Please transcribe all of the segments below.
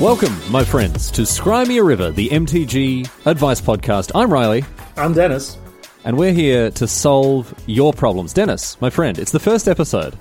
Welcome, my friends, to Scry Me a River, the MTG Advice Podcast. I'm Riley, I'm Dennis. and we're here to solve your problems. Dennis, my friend, it's the first episode.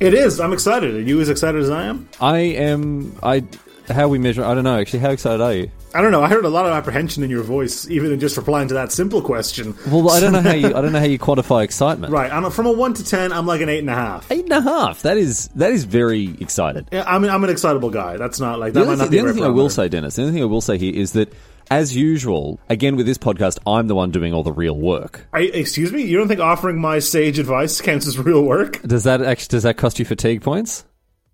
It is. I'm excited. Are you as excited as I am? I am. I. How we measure? I don't know. Actually, how excited are you? I don't know. I heard a lot of apprehension in your voice, even in just replying to that simple question. Well, I don't know how you. I don't know how you quantify excitement. Right. I'm, from a one to ten, I'm like an eight and a half. Eight and a half. That is. That is very excited. Yeah, I'm, I'm an excitable guy. That's not like The that. might not thing, be the only thing I will say, Dennis, the only thing I will say here is that, as usual, again with this podcast, I'm the one doing all the real work. I, excuse me. You don't think offering my sage advice counts as real work? Does that actually does that cost you fatigue points?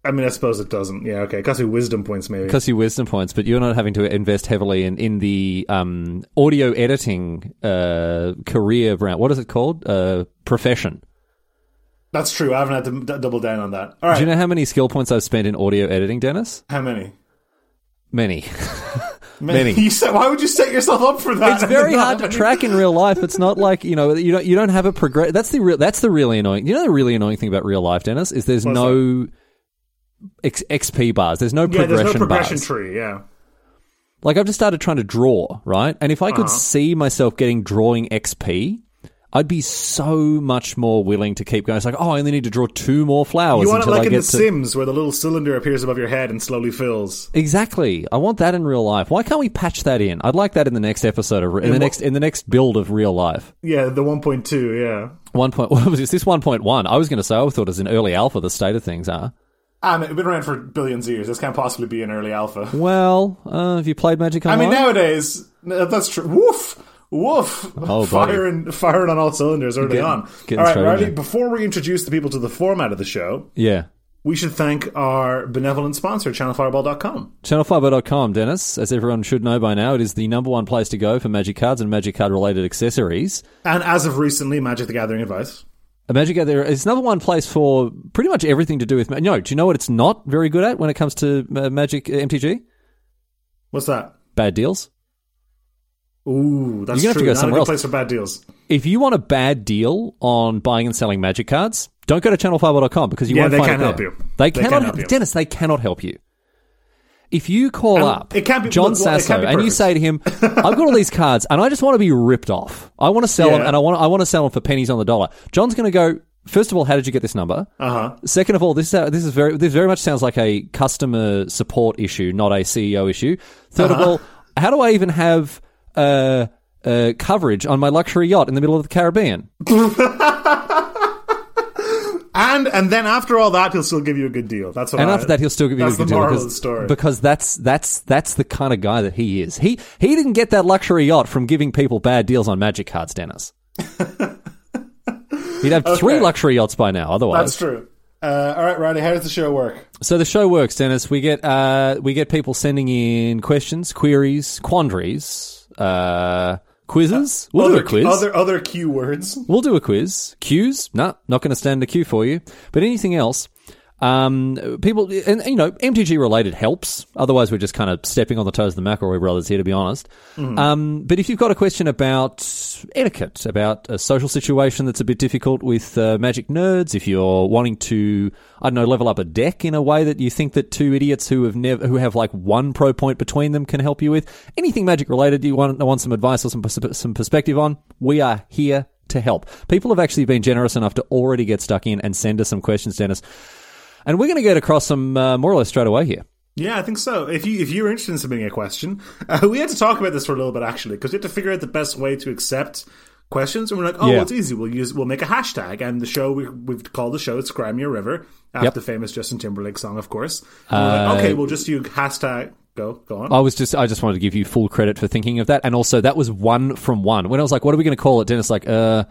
I mean, I suppose it doesn't. Yeah. Okay. Costs me wisdom points, maybe. costs you wisdom points, but you're not having to invest heavily in, in the um, audio editing uh, career brand. What is it called? Uh, profession. That's true. I haven't had to d- double down on that. All right. Do you know how many skill points I've spent in audio editing, Dennis? How many? Many. Many. You said, why would you set yourself up for that? It's very hard to track in real life. It's not like you know you don't you don't have a progress. That's the real. That's the really annoying. You know the really annoying thing about real life, Dennis, is there's What's no X, XP bars. There's no Yeah. progression There's no progression bars. tree. Yeah. Like I've just started trying to draw, right? And if I could Uh-huh. see myself getting drawing XP, I'd be so much more willing to keep going. It's like, oh, I only need to draw two more flowers You want it like in The to Sims, where the little cylinder appears above your head and slowly fills. exactly. I want that in real life. Why can't we patch that in? I'd like that in the next episode of in the what- next in the next build of real life. Yeah, the 1.2, yeah. One point. What was this? This one point one. I was going to say I thought it was an early alpha. The state of things are. It's been around for billions of years. This can't possibly be an early alpha. Well, uh, have you played Magic I mean, nowadays, that's true. Woof! Woof! Oh, buddy. firing, firing on all cylinders early Getting- on. getting all right, Riley, there. before we introduce the people to the format of the show, yeah. we should thank our benevolent sponsor, channelfireball.com. Channelfiber.com, Dennis. As everyone should know by now, it is the number one place to go for Magic cards and Magic card related accessories. And as of recently, Magic the Gathering advice. A Magic there is number one place for pretty much everything to do with. ma- No, do you know what it's not very good at when it comes to uh, Magic uh, MTG? What's that? Bad deals. Ooh, that's You're gonna have to true. go Not somewhere a else. place for bad deals. If you want a bad deal on buying and selling Magic cards, don't go to channelfireball.com because you Yeah, won't they find can't it help you. They They cannot, can't help you. Dennis. They cannot help you. If you call And up be- John look, Sasso and you say to him, "I've got all these cards and I just want to be ripped off. I want to sell them and I want I want to sell them for pennies on the dollar." John's going to go. First of all, how did you get this number? Uh huh. Second of all, this is, this is very this very much sounds like a customer support issue, not a CEO issue. 3rd of Uh-huh. all, how do I even have uh, uh, coverage on my luxury yacht in the middle of the Caribbean? And and then after all that, he'll still give you a good deal. That's what. And I, after that, he'll still give you a that's good the deal moral because, of the story. because that's that's that's the kind of guy that he is. He he didn't get that luxury yacht from giving people bad deals on magic cards, Dennis. He'd have three luxury yachts by now, otherwise. That's true. Uh, all right, Riley, how does the show work? So the show works, Dennis. We get uh, we get people sending in questions, queries, quandaries, uh, quizzes. Uh, we'll other, do a quiz. Other other cue words. We'll do a quiz. Cues? No, not going to stand a queue for you. But anything else? Um, people, and you know, MTG related helps. Otherwise, we're just kind of stepping on the toes of the McElroy brothers here, to be honest. Um, but if you've got a question about etiquette, about a social situation that's a bit difficult with uh, Magic nerds, if you're wanting to, I don't know, level up a deck in a way that you think that two idiots who have never, who have like one pro point between them can help you with, anything Magic related, you want want some advice or some some perspective on, we are here to help. People have actually been generous enough to already get stuck in and send us some questions, Dennis. And we're going to get across some uh, more or less straight away here. Yeah, I think so. If you if you're interested in submitting a question, uh, we had to talk about this for a little bit actually because we had to figure out the best way to accept questions. And we're like, oh, Yeah. well, it's easy. We'll use we'll make a hashtag, and the show we, we've called the show "Scry Me a River" after Yep. the famous Justin Timberlake song, of course. We're like, okay, we'll just use hashtag. Go go on. I was just, I just wanted to give you full credit for thinking of that. And also, that was one from one. When I was like, what are we going to call it? Dennis like, uh,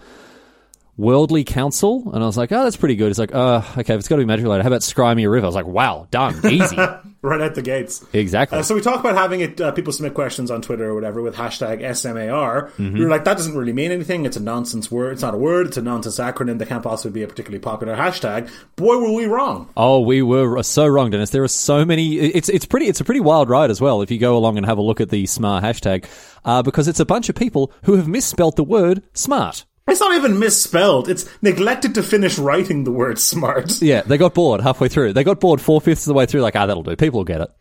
Worldly Council. And I was like, oh, that's pretty good. It's like, uh, okay, if it's got to be magic related, how about Scry Me a River? I was like, wow, done. Easy. right at the gates. exactly. Uh, so we talk about having it. Uh, people submit questions on Twitter or whatever with hashtag SMAR. Mm-hmm. We were like, that doesn't really mean anything. It's a nonsense word. It's not a word. It's a nonsense acronym that can't possibly be a particularly popular hashtag. Boy, were we wrong. Oh, we were so wrong, Dennis. There are so many. It's it's pretty. It's a pretty wild ride as well. If you go along and have a look at the smart hashtag, uh, because it's a bunch of people who have misspelt the word smart. It's not even misspelled. It's neglected to finish writing the word smart. Yeah, they got bored halfway through. They got bored four fifths of the way through. Like, ah, that'll do. People will get it.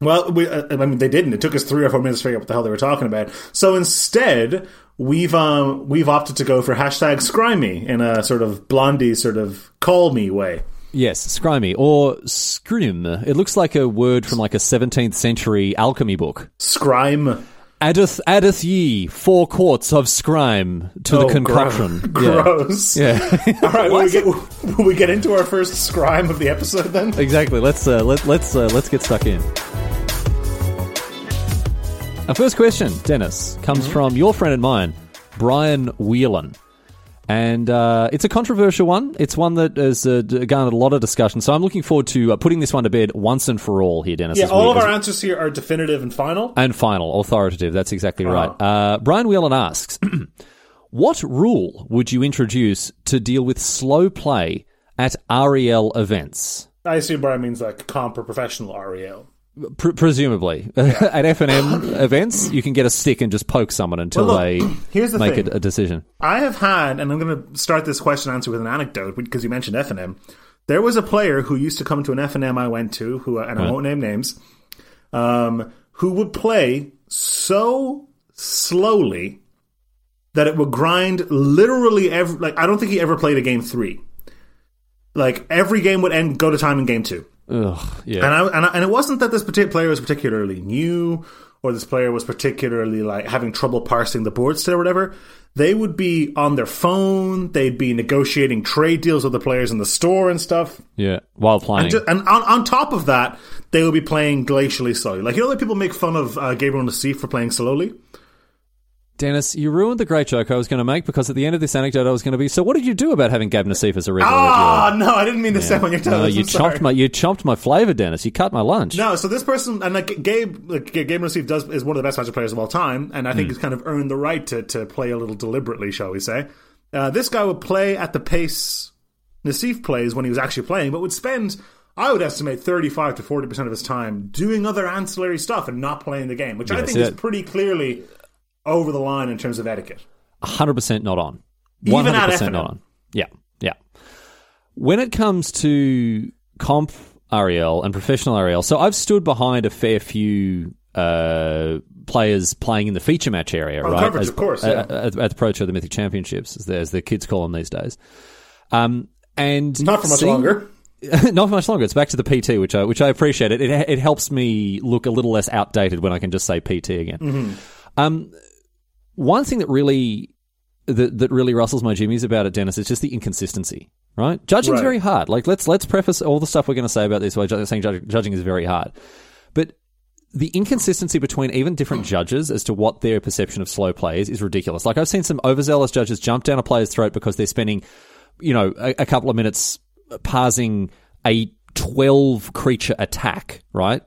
Well, we, uh, I mean, they didn't. It took us three or four minutes to figure out what the hell they were talking about. So instead, we've um, we've opted to go for hashtag Scrimey in a sort of blondie sort of call me way. Yes, scrimey or scrim. It looks like a word from like a 17th century alchemy book. Scrime. Addeth, addeth ye four quarts of scrime to the Oh, concoction. gro- gross. Yeah. yeah. All right, will we, get, will we get into our first scrime of the episode then? Exactly. Let's uh, let, let's uh, let's get stuck in. Our first question, Dennis, comes from your friend and mine, Brian Whelan. And uh, it's a controversial one. It's one that has uh, garnered a lot of discussion. So I'm looking forward to uh, putting this one to bed once and for all here, Dennis. Yeah, as we- all of our answers here are definitive and final. and final, authoritative. That's exactly right. Uh, Brian Whelan asks, "What rule would you introduce to deal with slow play at REL events?" I assume Brian means like comp or professional REL. Pr- presumably, at F and M events, you can get a stick and just poke someone until Well, they here's the make thing. a, a decision. I have had, and I'm going to start this question answer with an anecdote because you mentioned F and M. There was a player who used to come to an F and M I went to, who and I won't name names, um, who would play so slowly that it would grind literally every. Like I don't think he ever played a game three. Like every game would end go to time in game two. Ugh, yeah, And I, and I, and it wasn't that this particular player was particularly new or this player was particularly like having trouble parsing the board still or whatever. They would be on their phone. They'd be negotiating trade deals with the players in the store and stuff. yeah. While playing, Ju- And on, on top of that, they would be playing glacially slowly. Like you know, that people make fun of uh, Gabriel Nassif for playing slowly. Dennis, you ruined the great joke I was going to make because at the end of this anecdote, I was going to be. So, what did you do about having Gab Nassif as a regular? your- Ah, no, I didn't mean to step on your toes. No, I'm you sorry. chomped my you chomped my flavor, Dennis. You cut my lunch. No, so this person and like Gabe, like, Gabe Nassif does is one of the best Magic players of all time, and I think he's kind of earned the right to to play a little deliberately, shall we say? Uh, this guy would play at the pace Nassif plays when he was actually playing, but would spend, I would estimate, thirty five to forty percent of his time doing other ancillary stuff and not playing the game, which I think yeah. is pretty clearly over the line in terms of etiquette. hundred percent not on. Even One at hundred percent F&M. not on. Yeah, yeah. When it comes to comp REL and professional REL, so I've stood behind a fair few uh, players playing in the feature match area, right? coverage, As- of course, at, yeah. at, at the Pro Tour, the Mythic Championships, as the, as the kids call them these days. Um, and Not for much seeing- longer. not for much longer. It's back to the PT, which I which I appreciate. It it, it helps me look a little less outdated when I can just say PT again. Um, one thing that really that that really rustles my jimmies about it, Dennis, is just the inconsistency. Right, judging's Right. very hard. Like let's let's preface all the stuff we're going to say about this by saying judging, judging is very hard, but the inconsistency between even different judges as to what their perception of slow play is is ridiculous. Like I've seen some overzealous judges jump down a player's throat because they're spending, you know, a, a couple of minutes parsing a twelve creature attack right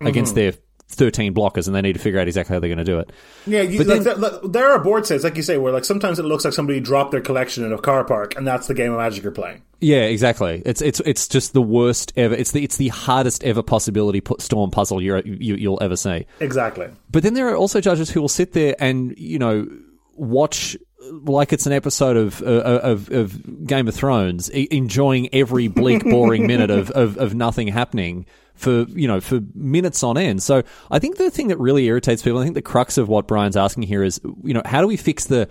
against mm-hmm. their thirteen blockers, and they need to figure out exactly how they're going to do it. Yeah, you, like, then- there, like, there are board sets, like you say, where like sometimes it looks like somebody dropped their collection in a car park, and that's the game of Magic you're playing. Yeah, exactly. It's it's it's just the worst ever. It's the it's the hardest ever possibility storm puzzle you're, you you'll ever see. Exactly. But then there are also judges who will sit there and you know watch like it's an episode of uh, of, of Game of Thrones, e- enjoying every bleak, boring minute of, of of nothing happening for you know for minutes on end. So I think the thing that really irritates people, I think the crux of what Brian's asking here is, you know, how do we fix the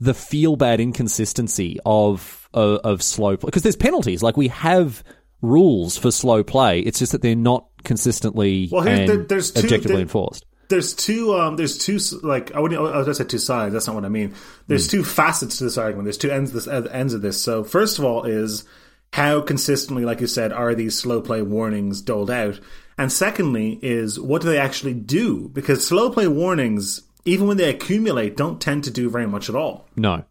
the feel bad inconsistency of of, of slow play? Because there's penalties, like we have rules for slow play. It's just that they're not consistently Well, and there- there's two- objectively there- enforced. There's two. Um, there's two. Like I wouldn't. I was to say two sides. That's not what I mean. There's Hmm. two facets to this argument. There's two ends. This uh, ends of this. So first of all, is how consistently, like you said, are these slow play warnings doled out? And secondly, is what do they actually do? Because slow play warnings, even when they accumulate, don't tend to do very much at all. No.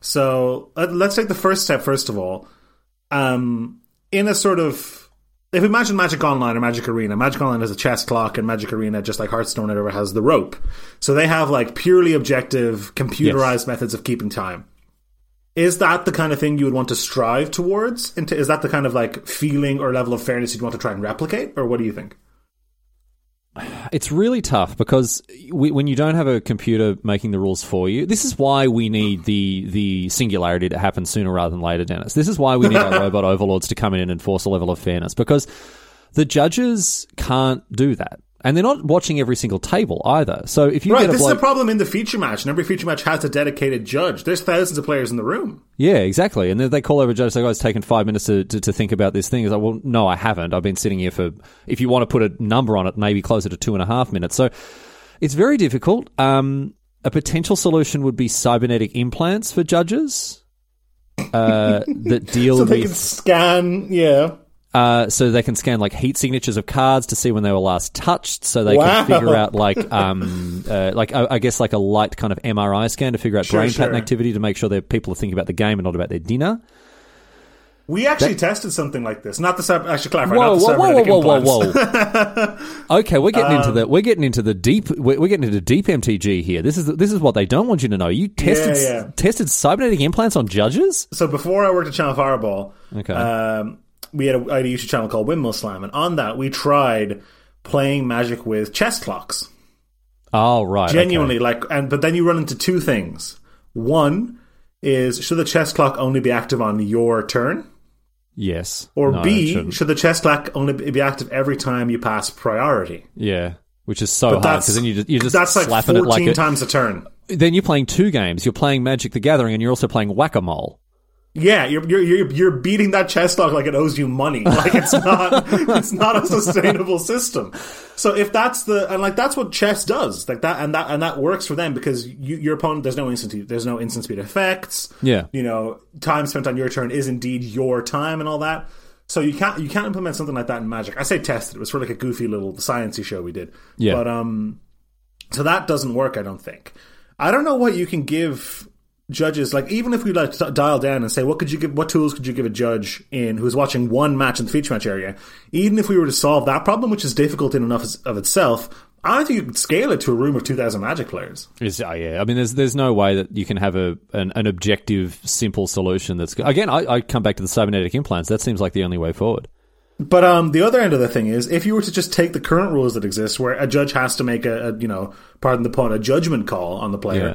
So uh, let's take the first step first of all. Um, in a sort of, if we imagine Magic Online or Magic Arena, Magic Online has a chess clock, and Magic Arena, just like Hearthstone, or whatever, has the rope. So they have like purely objective, computerized methods of keeping time. Is that the kind of thing you would want to strive towards? Into is that the kind of like feeling or level of fairness you'd want to try and replicate, or what do you think? It's really tough because we, when you don't have a computer making the rules for you, this is why we need the the singularity to happen sooner rather than later, Dennis. This is why we need our robot overlords to come in and enforce a level of fairness because The judges can't do that. And they're not watching every single table either. So if you Right, get a this bloke, is a problem in the feature match, and every feature match has a dedicated judge. There's thousands of players in the room. yeah, exactly. And then they call over a judge, say, "Oh, it's taken five minutes to, to, to think about this thing." It's like, well, no, I haven't. I've been sitting here for. If you want to put a number on it, maybe closer to two and a half minutes. So it's very difficult. Um, a potential solution would be cybernetic implants for judges uh, that deal So with So they can scan, yeah. Uh, so they can scan like heat signatures of cards to see when they were last touched. So they Wow. can figure out like, um, uh, like I I guess like a light kind of MRI scan to figure out Sure, brain pattern activity to make sure that people are thinking about the game and not about their dinner. We actually tested something like this. Not the cyber, actually clarify, Whoa, not the whoa, whoa, cybernetic whoa, whoa, whoa! okay, we're getting Um, into the we're getting into the deep we're, we're getting into deep MTG here. This is this is what they don't want you to know. You tested yeah. tested cybernetic implants on judges. So before I worked at Channel Fireball, Okay. um, we had a, I had a YouTube channel called Windmill Slam, and on that we tried playing Magic with chess clocks. Oh right, okay. Genuinely, like, and but then you run into two things. One is should the chess clock only be active on your turn, Yes. or No, B shouldn't. the chess clock only be active every time you pass priority? yeah, which is so hard because then you just you're just that's like fourteen it like a, times a turn. then you're playing two games. You're playing Magic the Gathering and you're also playing Whack a Mole. Yeah, you're, you're you're you're beating that chess clock like it owes you money. Like it's not it's not a sustainable system. So if that's the and like that's what chess does, like that and that and that works for them because you, your opponent there's no instant there's no instant speed effects. Yeah. you know, time spent on your turn is indeed your time and all that. So you can't you can't implement something like that in Magic. I say tested. It was for like a goofy little sciencey show we did. Yeah. but um, so that doesn't work. I don't think. I don't know what you can give judges like even if we like dial down and say what could you give what tools could you give a judge in who's watching one match in the feature match area even if we were to solve that problem which is difficult in enough of itself i don't think you could scale it to a room of 2000 magic players Is oh, yeah. I mean, there's there's no way that you can have a an, an objective, simple solution. That's again, I, I come back to the cybernetic implants. That seems like the only way forward. But um, the other end of the thing is, if you were to just take the current rules that exist, where a judge has to make a, a you know, pardon the pun, a judgment call on the player, Yeah.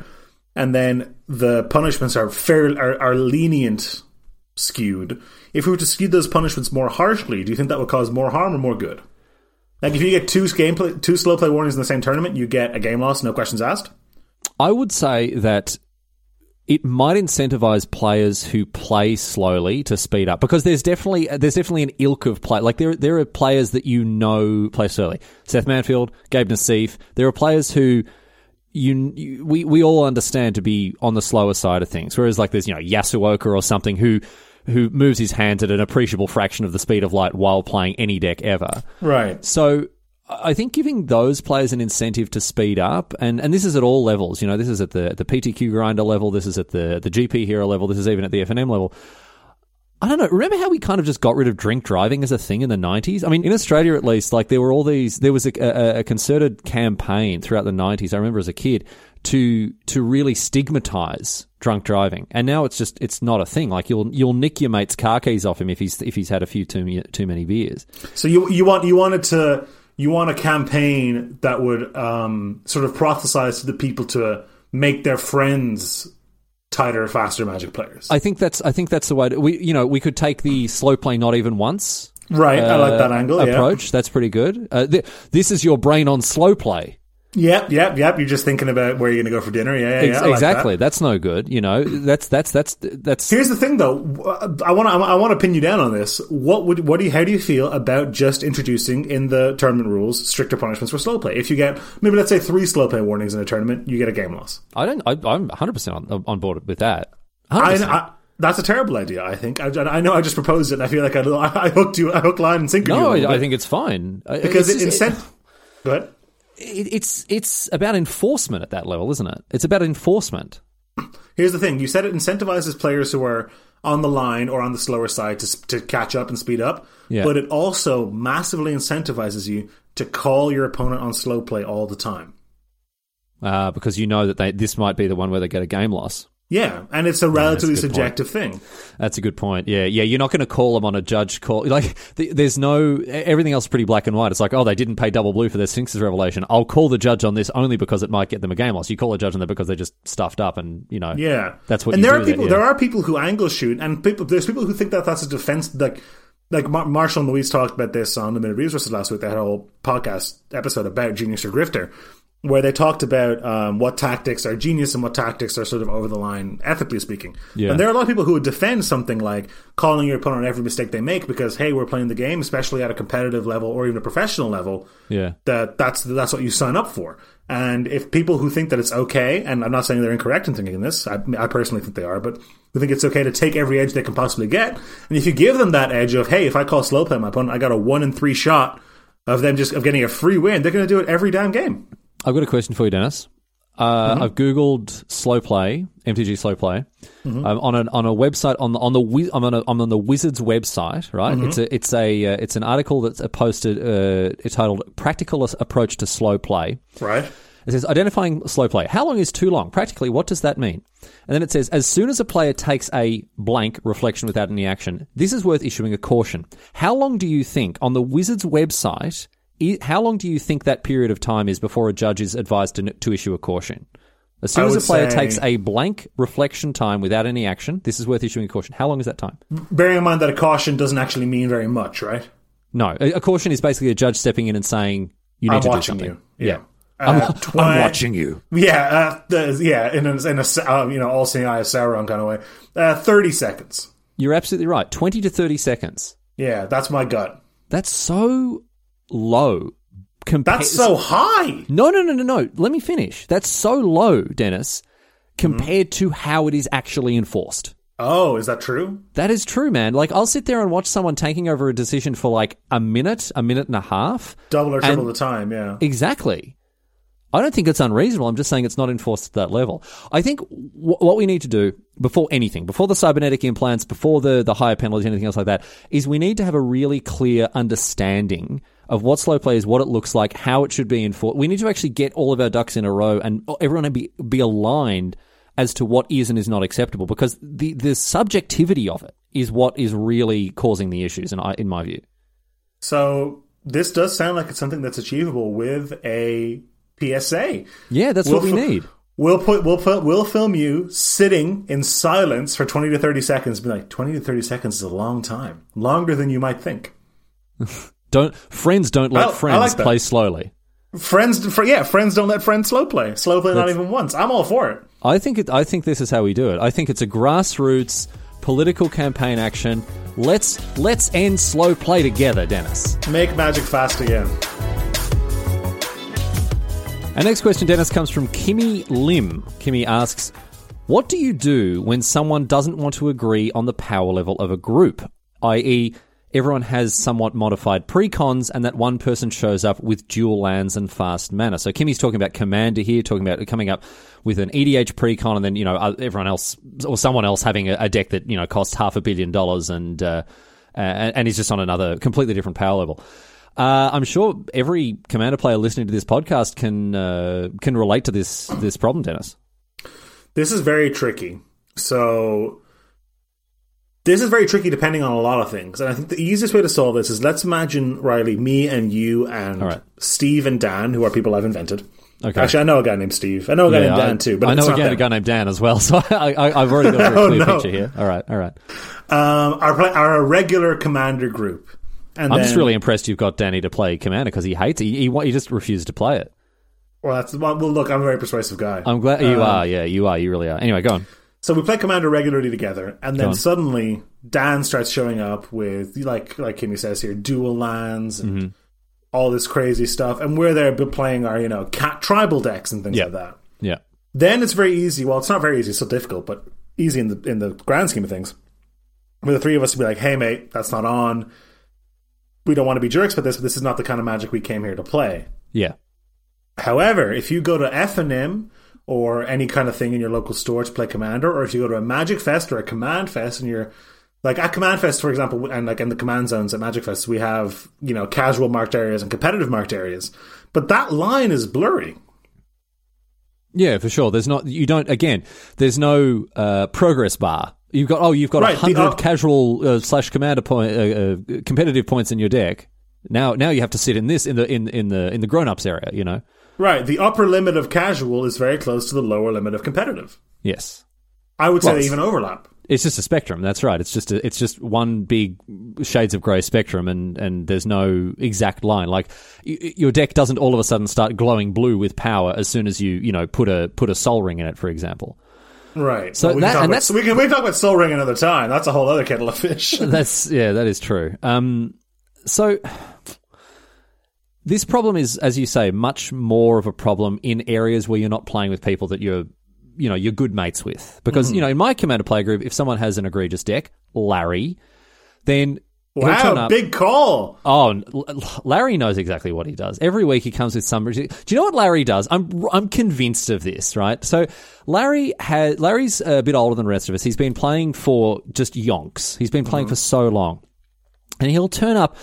and then the punishments are fair are, are lenient skewed. If we were to skew those punishments more harshly, do you think that would cause more harm or more good? Like if you get two gameplay, two slow play warnings in the same tournament, you get a game loss, no questions asked. I would say that it might incentivize players who play slowly to speed up because there's definitely there's definitely an ilk of play. Like there there are players that you know play slowly. Seth Manfield, Gabe Nassif. There are players who. You, you, we we all understand to be on the slower side of things. Whereas like there's you know Yasooka or something who who moves his hands at an appreciable fraction of the speed of light while playing any deck ever. Right. So I think giving those players an incentive to speed up, and, and this is at all levels. You know, this is at the the PTQ grinder level. This is at the the GP hero level. This is even at the FNM level. I don't know. Remember how we kind of just got rid of drink driving as a thing in the nineties? I mean, in Australia at least, like there were all these. There was a, a, a concerted campaign throughout the nineties. I remember as a kid to to really stigmatize drunk driving, and now it's just it's not a thing. Like you'll you'll nick your mate's car keys off him if he's if he's had a few too too many beers. So you you want you wanted to you want a campaign that would um, sort of prophesize to the people to make their friends tighter, faster Magic players. I think that's I think that's the way to, we you know we could take the slow play not even once right, I like that uh, angle. Yeah. approach. That's pretty good. Uh, th- this is your brain on slow play. Yep, yep, yep. You're just thinking about where you're going to go for dinner. Yeah, yeah, yeah. Like exactly. that. That's no good. You know. That's that's that's that's. Here's the thing, though. I want to I want to pin you down on this. What would what do you how do you feel about just introducing in the tournament rules stricter punishments for slow play? If you get maybe let's say three slow play warnings in a tournament, you get a game loss. I don't. I, I'm 100 percent on on board with that. I, 100%. I, that's a terrible idea. I think. I, I know. I just proposed it. and I feel like I, I hooked you. I hooked line and sinker. you no, I, I think it's fine because it's it just- incent. Go ahead. It, it's it's about enforcement at that level, isn't it? It's about enforcement. Here's the thing: you said it incentivizes players who are on the line or on the slower side to to catch up and speed up. Yeah. But it also massively incentivizes you to call your opponent on slow play all the time. Uh, because you know that they this might be the one where they get a game loss. Yeah, and it's a relatively good point. subjective thing. That's a good point. Yeah, yeah. You're not going to call them on a judge call. Like, th- there's no everything else is pretty black and white. It's like, oh, they didn't pay double blue for their Sphinx's revelation. I'll call the judge on this only because it might get them a game loss. You call a judge on that because they just stuffed up, and you know, Yeah, that's what. And there are people. yeah. There are people who angle shoot, and people. There's people who think that that's a defense. Like like Mar- Marshall and Luis talked about this on the Limited Resources last week. They had a whole podcast episode about genius or grifter, where they talked about um, what tactics are genius and what tactics are sort of over the line, ethically speaking. Yeah. And there are a lot of people who would defend something like calling your opponent on every mistake they make because hey, we're playing the game, especially at a competitive level or even a professional level. Yeah. That that's that's what you sign up for. And if people who think that it's okay, and I'm not saying they're incorrect in thinking this, I, I personally think they are, but who think it's okay to take every edge they can possibly get, and if you give them that edge of hey, if I call slow play my opponent, I got a one in three shot of them just of getting a free win, they're going to do it every damn game. I've got a question for you, Dennis. Uh, I've googled slow play, MTG slow play, um, on an on a website on the on the I'm on a, I'm on the Wizards website, right? It's a it's a uh, it's an article that's posted. Uh, it's titled "Practical Approach to Slow Play." Right. It says identifying slow play. How long is too long? Practically, what does that mean? And then it says, as soon as a player takes a blank reflection without any action, this is worth issuing a caution. How long do you think on the Wizards website? How long do you think that period of time is before a judge is advised to, to issue a caution? As soon as a player say- takes a blank reflection time without any action, this is worth issuing a caution. How long is that time? Bearing in mind that a caution doesn't actually mean very much, right? No, a, a caution is basically a judge stepping in and saying you need I'm to do watching something. you. Yeah. I'm, Uh, I'm watching you. Yeah, uh, the, yeah, in a, in a uh, you know all seeing eye of Sauron kind of way. Uh, Thirty seconds. You're absolutely right. Twenty to thirty seconds. Yeah, that's my gut. That's so low. Compa- That's so high. No, no, no, no, no. Let me finish. That's so low, Dennis, compared to how it is actually enforced. Oh, is that true? That is true, man. Like, I'll sit there and watch someone taking over a decision for like a minute, a minute and a half. Double or triple the time. Yeah. Exactly. I don't think it's unreasonable. I'm just saying it's not enforced at that level. I think w- what we need to do before anything, before the cybernetic implants, before the, the higher penalties, anything else like that, is we need to have a really clear understanding of what slow play is, what it looks like, how it should be enforced. We need to actually get all of our ducks in a row and everyone be, be aligned as to what is and is not acceptable because the, the subjectivity of it is what is really causing the issues, in, in my view. So this does sound like it's something that's achievable with a PSA. Yeah, that's We'll what we f- need. We'll put we'll put we'll film you sitting in silence for twenty to thirty seconds. Be like twenty to thirty seconds is a long time, longer than you might think. Don't friends don't let oh, I- I friends like play slowly. Friends, fr- yeah, friends don't let friends slow play. Slow play not even once. I'm all for it. I think it, I think this is how we do it. I think it's a grassroots political campaign action. Let's let's end slow play together, Dennis. Make magic fast again. Our next question, Dennis, comes from Kimmy Lim. Kimmy asks, "What do you do when someone doesn't want to agree on the power level of a group, i.e., everyone has somewhat modified precons, and that one person shows up with dual lands and fast mana?" So Kimmy's talking about Commander here, talking about coming up with an EDH precon, and then you know uh, everyone else or someone else having a, deck that you know costs half a billion dollars and uh, and is just on another completely different power level. Uh, I'm sure every commander player listening to this podcast can uh, can relate to this this problem, Dennis. This is very tricky. So this is very tricky depending on a lot of things. And I think the easiest way to solve this is let's imagine Riley, me and you and right. Steve and Dan, who are people I've invented. Okay. Actually, I know a guy named Steve. I know a guy named I, Dan too. But I know again a guy named Dan as well, so I, I, I've already got a very Oh, clear no. picture here. All right, all right. Um, our our regular commander group. And I'm then, just really impressed you've got Danny to play commander because he hates it. He, he, he just refuses to play it. well. That's well. Look, I'm a very persuasive guy. I'm glad you Um, are. Yeah, you are. You really are. Anyway, go on. So we play Commander regularly together, and then suddenly Dan starts showing up with like like Kimmy says here, dual lands and Mm-hmm. all this crazy stuff, and we're there playing our you know cat tribal decks and things Yeah. like that. Yeah, Then it's very easy. Well, it's not very easy; it's so difficult, but easy in the in the grand scheme of things. For the three of us to be like, "Hey, mate, that's not on. We don't want to be jerks about this, but this is not the kind of magic we came here to play." yeah, However, if you go to F&M or any kind of thing in your local store to play Commander, or if you go to a Magic Fest or a Command Fest and you're like at Command Fest, for example, and like in the command zones at Magic Fest, we have, you know, casual marked areas and competitive marked areas. But that line is blurry. yeah, for sure. There's not. You don't. Again, there's no uh, progress bar. You've got. Oh, you've got a Right, hundred up- casual uh, slash commander point, uh, uh, competitive points in your deck. Now, now you have to sit in this in the in in the in the grown ups area. You know. Right. The upper limit of casual is very close to the lower limit of competitive. Yes. I would say Well, they even overlap. It's just a spectrum. That's right. It's just a, it's just one big shades of grey spectrum, and, and there's no exact line. Like y- your deck doesn't all of a sudden start glowing blue with power as soon as you you know put a put a Sol Ring in it, for example. Right. So Well, we that- can talk and about, that's- we can we can talk about Sol Ring another time. That's a whole other kettle of fish. That's yeah, that is true. Um, so this problem is, as you say, much more of a problem in areas where you're not playing with people that you're, you know, you're good mates with. Because mm-hmm. you know, in my commander play group, if someone has an egregious deck, Larry, then wow, big call. Oh, and L- L- Larry knows exactly what he does. Every week he comes with some. Do you know what Larry does? I'm I'm convinced of this, right? So Larry has Larry's a bit older than the rest of us. He's been playing for just yonks. He's been playing mm-hmm. for so long, and he'll turn up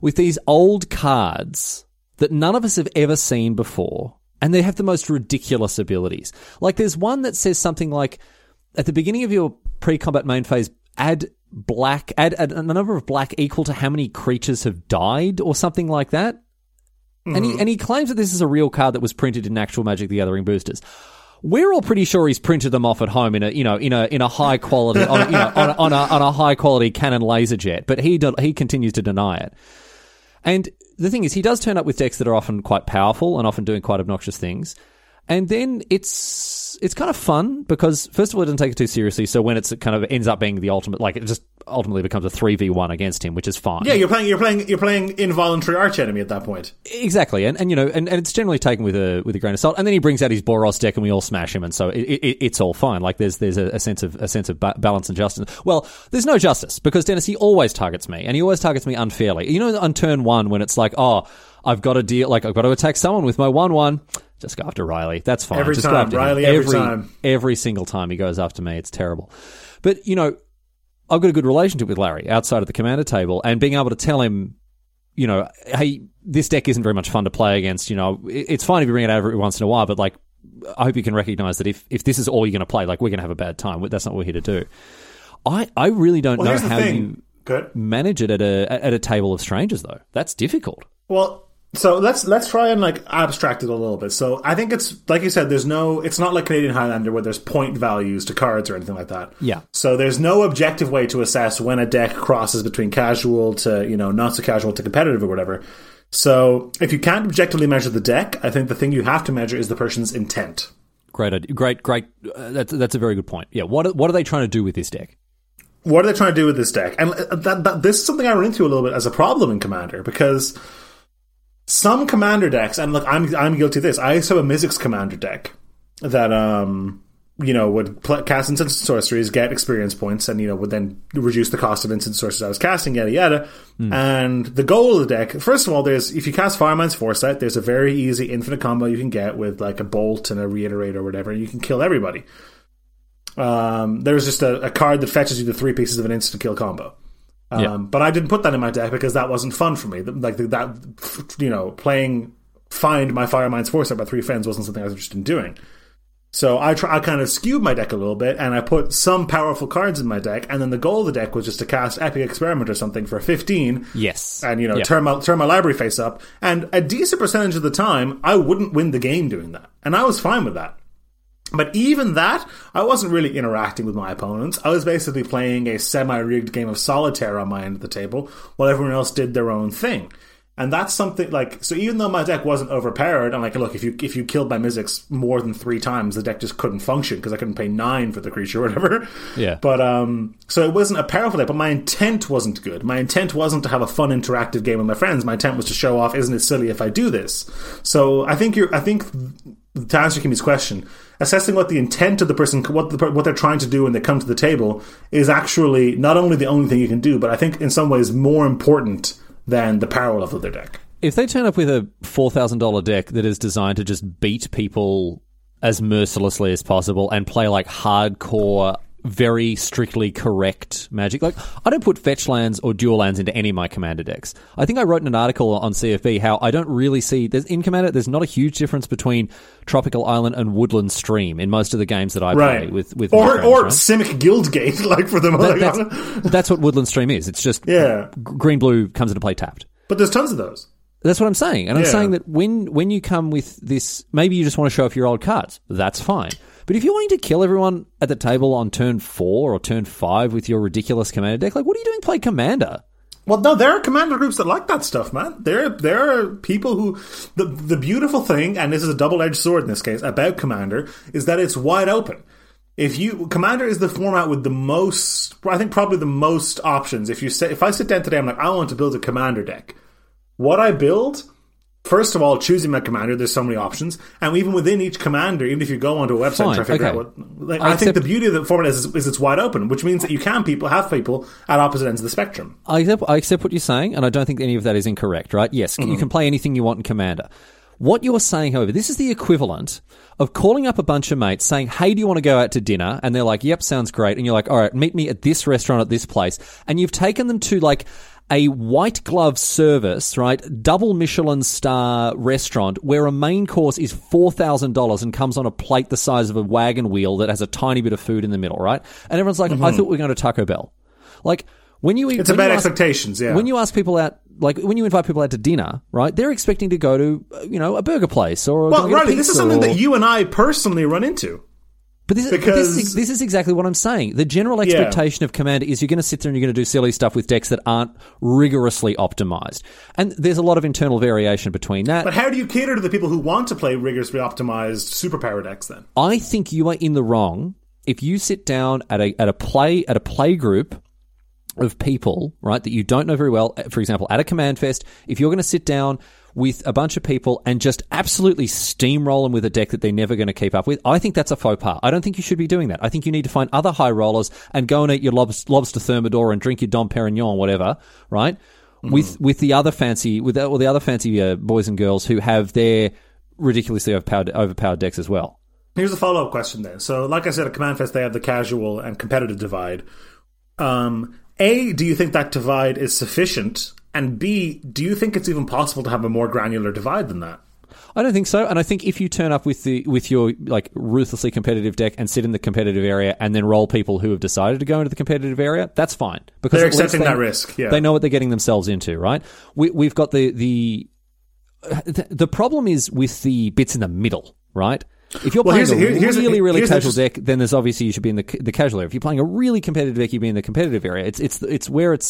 with these old cards that none of us have ever seen before, and they have the most ridiculous abilities. Like there's one that says something like, at the beginning of your pre-combat main phase, add black, add, add a number of black equal to how many creatures have died, or something like that. And he mm-hmm. and he claims that this is a real card that was printed in actual Magic the Gathering boosters. We're all pretty sure he's printed them off at home in a you know in a in a high quality on, a- you know, on, a, on a on a high quality Canon laser jet, but he do, he continues to deny it. And the thing is, he does turn up with decks that are often quite powerful and often doing quite obnoxious things. And then it's it's kind of fun because first of all, it doesn't take it too seriously. So when it's it kind of ends up being the ultimate, like it just ultimately becomes a three v one against him, which is fine. Yeah, you're playing. You're playing. You're playing involuntary arch enemy at that point. Exactly, and and you know, and, and it's generally taken with a with a grain of salt. And then he brings out his Boros deck, and we all smash him, and so it, it, it's all fine. Like there's there's a, a sense of a sense of ba- balance and justice. Well, there's no justice because Dennis he always targets me, and he always targets me unfairly. You know, on turn one when it's like, oh, I've got to deal, like I've got to attack someone with my one one. Just go after Riley. That's fine. Every Just time. Riley, every time. every single time he goes after me. It's terrible. But you know, I've got a good relationship with Larry outside of the commander table, and being able to tell him you know, hey, this deck isn't very much fun to play against. You know, it's fine if you bring it out every once in a while, but like, I hope you can recognize that if, if this is all you're going to play, like, we're going to have a bad time. That's not what we're here to do. I, I really don't Well, know how thing. you Good. manage it at a at a table of strangers, though. That's difficult. Well, so let's let's try and like abstract it a little bit. So I think it's like you said. There's no. It's not like Canadian Highlander where there's point values to cards or anything like that. Yeah. So there's no objective way to assess when a deck crosses between casual to you know not so casual to competitive or whatever. So if you can't objectively measure the deck, I think the thing you have to measure is the person's intent. Great, idea. great, great. Uh, that's that's a very good point. Yeah. What are, what are they trying to do with this deck? what are they trying to do with this deck? And uh, that, that this is something I run into a little bit as a problem in Commander because some Commander decks, and look, I'm I'm guilty of this. I used to have a Mizzix Commander deck that um you know would pl- cast instant sorceries, get experience points, and you know would then reduce the cost of instant sorceries I was casting, yada yada. And the goal of the deck, first of all, there's if you cast Firemind's Foresight, there's a very easy infinite combo you can get with like a bolt and a reiterate or whatever. and You can kill everybody. Um, there's just a, a card that fetches you the three pieces of an instant kill combo. Um, Yeah. But I didn't put that in my deck because that wasn't fun for me. Like that, you know, playing find my Fire Firemind's Foresight by three friends wasn't something I was interested in doing. So I try, I kind of skewed my deck a little bit, and I put some powerful cards in my deck, and then the goal of the deck was just to cast Epic Experiment or something for fifteen, Yes. and you know turn my turn my library face up. And a decent percentage of the time, I wouldn't win the game doing that, and I was fine with that. But even that, I wasn't really interacting with my opponents. I was basically playing a semi-rigged game of solitaire on my end of the table, while everyone else did their own thing. And that's something like so. Even though my deck wasn't overpowered, I'm like, look, if you if you killed my Mizzix more than three times, the deck just couldn't function because I couldn't pay nine for the creature or whatever. Yeah. But um, so it wasn't a powerful deck, but my intent wasn't good. My intent wasn't to have a fun interactive game with my friends. My intent was to show off, isn't it silly if I do this? So I think you're. I think to answer Kimmy's question, assessing what the intent of the person, what the, what they're trying to do when they come to the table, is actually not only the only thing you can do, but I think in some ways more important than the power level of their deck. if they turn up with a four thousand dollar deck that is designed to just beat people as mercilessly as possible and play like hardcore, very strictly correct magic, like I don't put fetch lands or dual lands into any of my commander decks. I think I wrote in an article on CFB how I don't really see there's in commander. There's not a huge difference between tropical island and woodland stream in most of the games that I play with with or friends, or right? Simic Guildgate, like for the That- that's, that's what woodland stream is. It's just Yeah. green blue comes into play tapped. But there's tons of those. That's what I'm saying. And I'm Yeah. saying that when when you come with this, maybe you just want to show off your old cards. That's fine. But if you're wanting to kill everyone at the table on turn four or turn five with your ridiculous commander deck, like what are you doing playing commander? Well, no, there are commander groups that like that stuff, man. There, there are people who the the beautiful thing, and this is a double edged sword in this case about commander, is that it's wide open. If you commander is the format with the most, I think probably the most options. If you say, if I sit down today, I'm like, I want to build a commander deck. What I build First of all, choosing my commander, there's so many options, and even within each commander, even if you go onto a website Fine, and try to figure okay. out what, like, I I, think the beauty of the format is, is it's wide open, which means that you can people have people at opposite ends of the spectrum. I accept, I accept what you're saying, and I don't think any of that is incorrect, right? Yes, Mm-hmm. you can play anything you want in Commander. What you're saying, however, this is the equivalent of calling up a bunch of mates saying, Hey, do you want to go out to dinner? And they're like, Yep, sounds great. And you're like, All right, meet me at this restaurant at this place. And you've taken them to like a white glove service, right? Double Michelin star restaurant where a main course is $4,000 and comes on a plate the size of a wagon wheel that has a tiny bit of food in the middle, right? And everyone's like, I thought we were going to Taco Bell. Like, when you Mm-hmm. It's when about you ask- expectations, yeah. when you ask people out, like when you invite people out to dinner, right? They're expecting to go to, uh, you know, a burger place or well, Riley, this is something or- that you and I personally run into. But this, but this, is, this is exactly what I'm saying. The general expectation of Commander is you're going to sit there and you're going to do silly stuff with decks that aren't rigorously optimized, and there's a lot of internal variation between that. But how do you cater to the people who want to play rigorously optimized superpower decks then? I think you are in the wrong if you sit down at a at a play at a play group of people, right, that you don't know very well. For example, at a command fest, if you're going to sit down with a bunch of people and just absolutely steamroll them with a deck that they're never going to keep up with, I think that's a faux pas. I don't think you should be doing that. I think you need to find other high rollers and go and eat your lobster, lobster thermidor and drink your Dom Perignon, whatever, right? With with the other fancy with the, or the other fancy uh, boys and girls who have their ridiculously overpowered overpowered decks as well. Here's a follow up question then. So, like I said, at Command Fest, they have the casual and competitive divide. Um, a, do you think that divide is sufficient? And B, do you think it's even possible to have a more granular divide than that? I don't think so, and I think if you turn up with the with your like ruthlessly competitive deck and sit in the competitive area and then roll people who have decided to go into the competitive area, that's fine because They're accepting they- that risk, yeah. they know what they're getting themselves into, right? We, we've got the the the problem is with the bits in the middle, right? If you're Well, playing here's- a here's really, really casual deck, then there's obviously you should be in the the casual area. If you're playing a really competitive deck, you'd be in the competitive area. It's it's it's where it's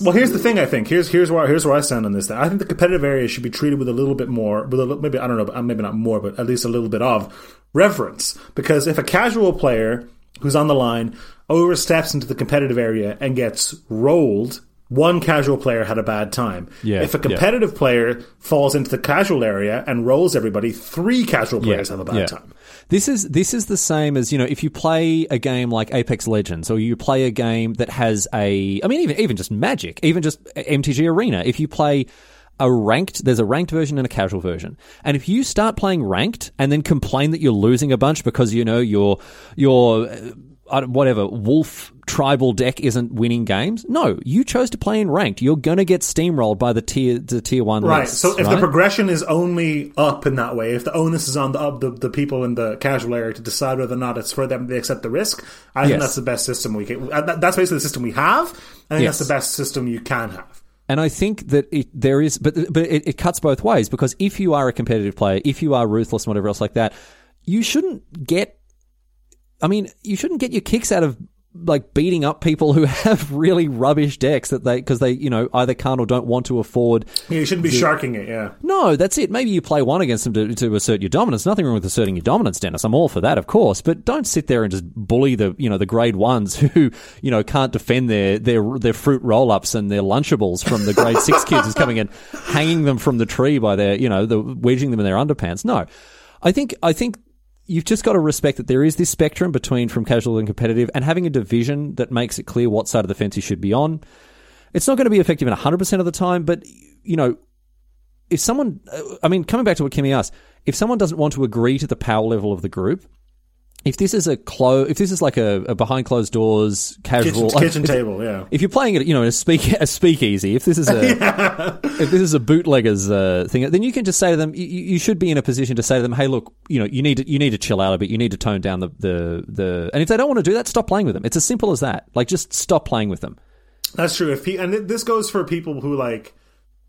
Well, here's the thing. I think here's here's where here's where I stand on this. Thing. I think the competitive area should be treated with a little bit more, with a little, maybe I don't know, but uh, maybe not more, but at least a little bit of reverence. Because if a casual player who's on the line oversteps into the competitive area and gets rolled, one casual player had a bad time. Yeah, if a competitive player falls into the casual area and rolls everybody, three casual players have a bad yeah. time. This is this is the same as you know if you play a game like Apex Legends or you play a game that has a I mean even even just Magic even just MTG Arena if you play a ranked there's a ranked version and a casual version. And if you start playing ranked and then complain that you're losing a bunch because you know your your whatever wolf tribal deck isn't winning games no you chose to play in ranked you're gonna get steamrolled by the tier the tier one Right. lists, So if the progression is only up in that way, if the onus is on the up the, the people in the casual area to decide whether or not it's for them to accept the risk, I think Yes. that's the best system we can. That's basically the system we have. I think Yes. that's the best system you can have. And I think that it, there is, but but it, it cuts both ways because if you are a competitive player, if you are ruthless and whatever else like that, you shouldn't get. I mean, you shouldn't get your kicks out of like beating up people who have really rubbish decks that they because they you know either can't or don't want to afford. Yeah, you shouldn't be sharking it. Yeah. No, that's it. Maybe you play one against them to, to assert your dominance. Nothing wrong with asserting your dominance, Dennis. I'm all for that, of course. But don't sit there and just bully the you know the grade ones who you know can't defend their their their fruit roll ups and their lunchables from the grade six kids who's coming and hanging them from the tree by their you know the wedging them in their underpants. No, I think I think. You've just got to respect that there is this spectrum between from casual and competitive, and having a division that makes it clear what side of the fence you should be on. It's not going to be effective in 100% of the time, but, you know, if someone, I mean, coming back to what Kimmy asked, if someone doesn't want to agree to the power level of the group, if this is a clo- if this is like a, a behind closed doors casual Kitchen, kitchen table. Yeah. if you're playing it, you know, a speak a speakeasy, if this is a if this is a bootleggers uh, thing, then you can just say to them, you, you should be in a position to say to them, hey, look, you know, you need to you need to chill out a bit, you need to tone down the the, the and if they don't want to do that, stop playing with them. It's as simple as that. Like, just stop playing with them. That's true. If he, and this goes for people who like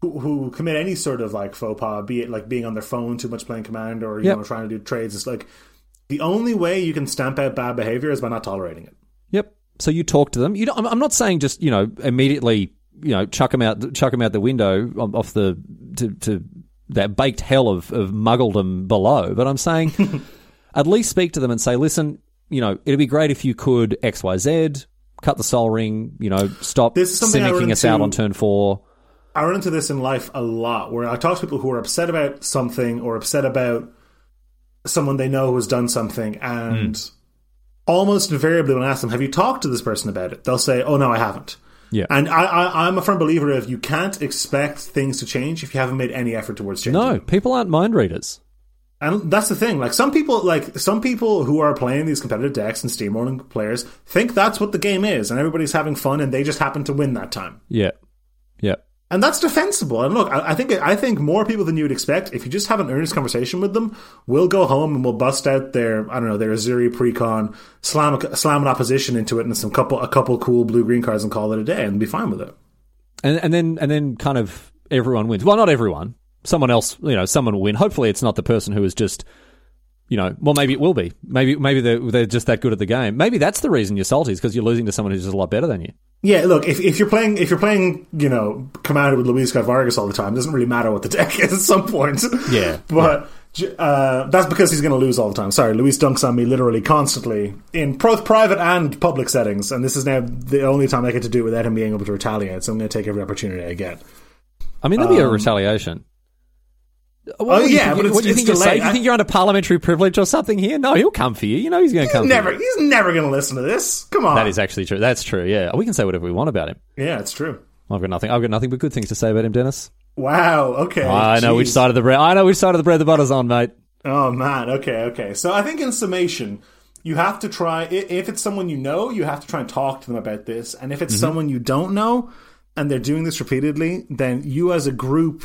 who, who commit any sort of like faux pas, be it like being on their phone too much playing command or you Yep. know trying to do trades. It's like The only way you can stamp out bad behavior is by not tolerating it. Yep. So you talk to them. You I'm- not saying just you know immediately you know chuck them out chuck them out the window off the to, to that baked hell of of muggledom below. But I'm saying at least speak to them and say, listen, you know, it'd be great if you could X Y Z cut the Sol Ring. You know, stop This is something I run cynicking us out on turn four. I run into this in life a lot where I talk to people who are upset about something or upset about someone they know who has done something and Hmm. almost invariably when I ask them, have you talked to this person about it? They'll say, oh no, I haven't. Yeah. And I, I, I'm a firm believer of you can't expect things to change if you haven't made any effort towards changing. No, people aren't mind readers. And that's the thing. Like some people, like some people who are playing these competitive decks and steamrolling players think that's what the game is, and everybody's having fun, and they just happen to win that time. Yeah. Yeah. And that's defensible. And look, I, I think I think more people than you would expect, if you just have an earnest conversation with them, will go home and will bust out their I don't know their Azuri precon, slam slam an opposition into it, and some couple a couple cool blue green cards, and call it a day, and be fine with it. and and then and then kind of everyone wins. Well, not everyone. Someone else, you know, someone will win. Hopefully, it's not the person who is just, you know, well, maybe it will be. Maybe maybe they're they're just that good at the game. Maybe that's the reason you're salty is because you're losing to someone who's just a lot better than you. Yeah, look, if, if you're playing if you're playing, you know, Commander with Luis Scott Vargas all the time, it doesn't really matter what the deck is at some point. Yeah, but uh, that's because he's going to lose all the time. Sorry, Luis dunks on me literally constantly in both private and public settings, and this is now the only time I get to do it without him being able to retaliate. So I'm going to take every opportunity I get. I mean, that'd be a retaliation. What, what do you Um, yeah, think, but it's- what do you think you're delayed. saying? You think you're under parliamentary privilege or something here? No, he'll come for you. You know he's going to come. Never, For you. he's never going to listen to this. Come on, That is actually true. That's true. Yeah, we can say whatever we want about him. yeah, it's true. I've got nothing. I've got nothing but good things to say about him, Denis. Wow. Okay. I know which side of the bread. I know which side of the bread the butter's on, mate. Oh man, okay, okay. So I think in summation, you have to try. If it's someone you know, you have to try and talk to them about this. And if it's someone you don't know, and they're doing this repeatedly, then you as a group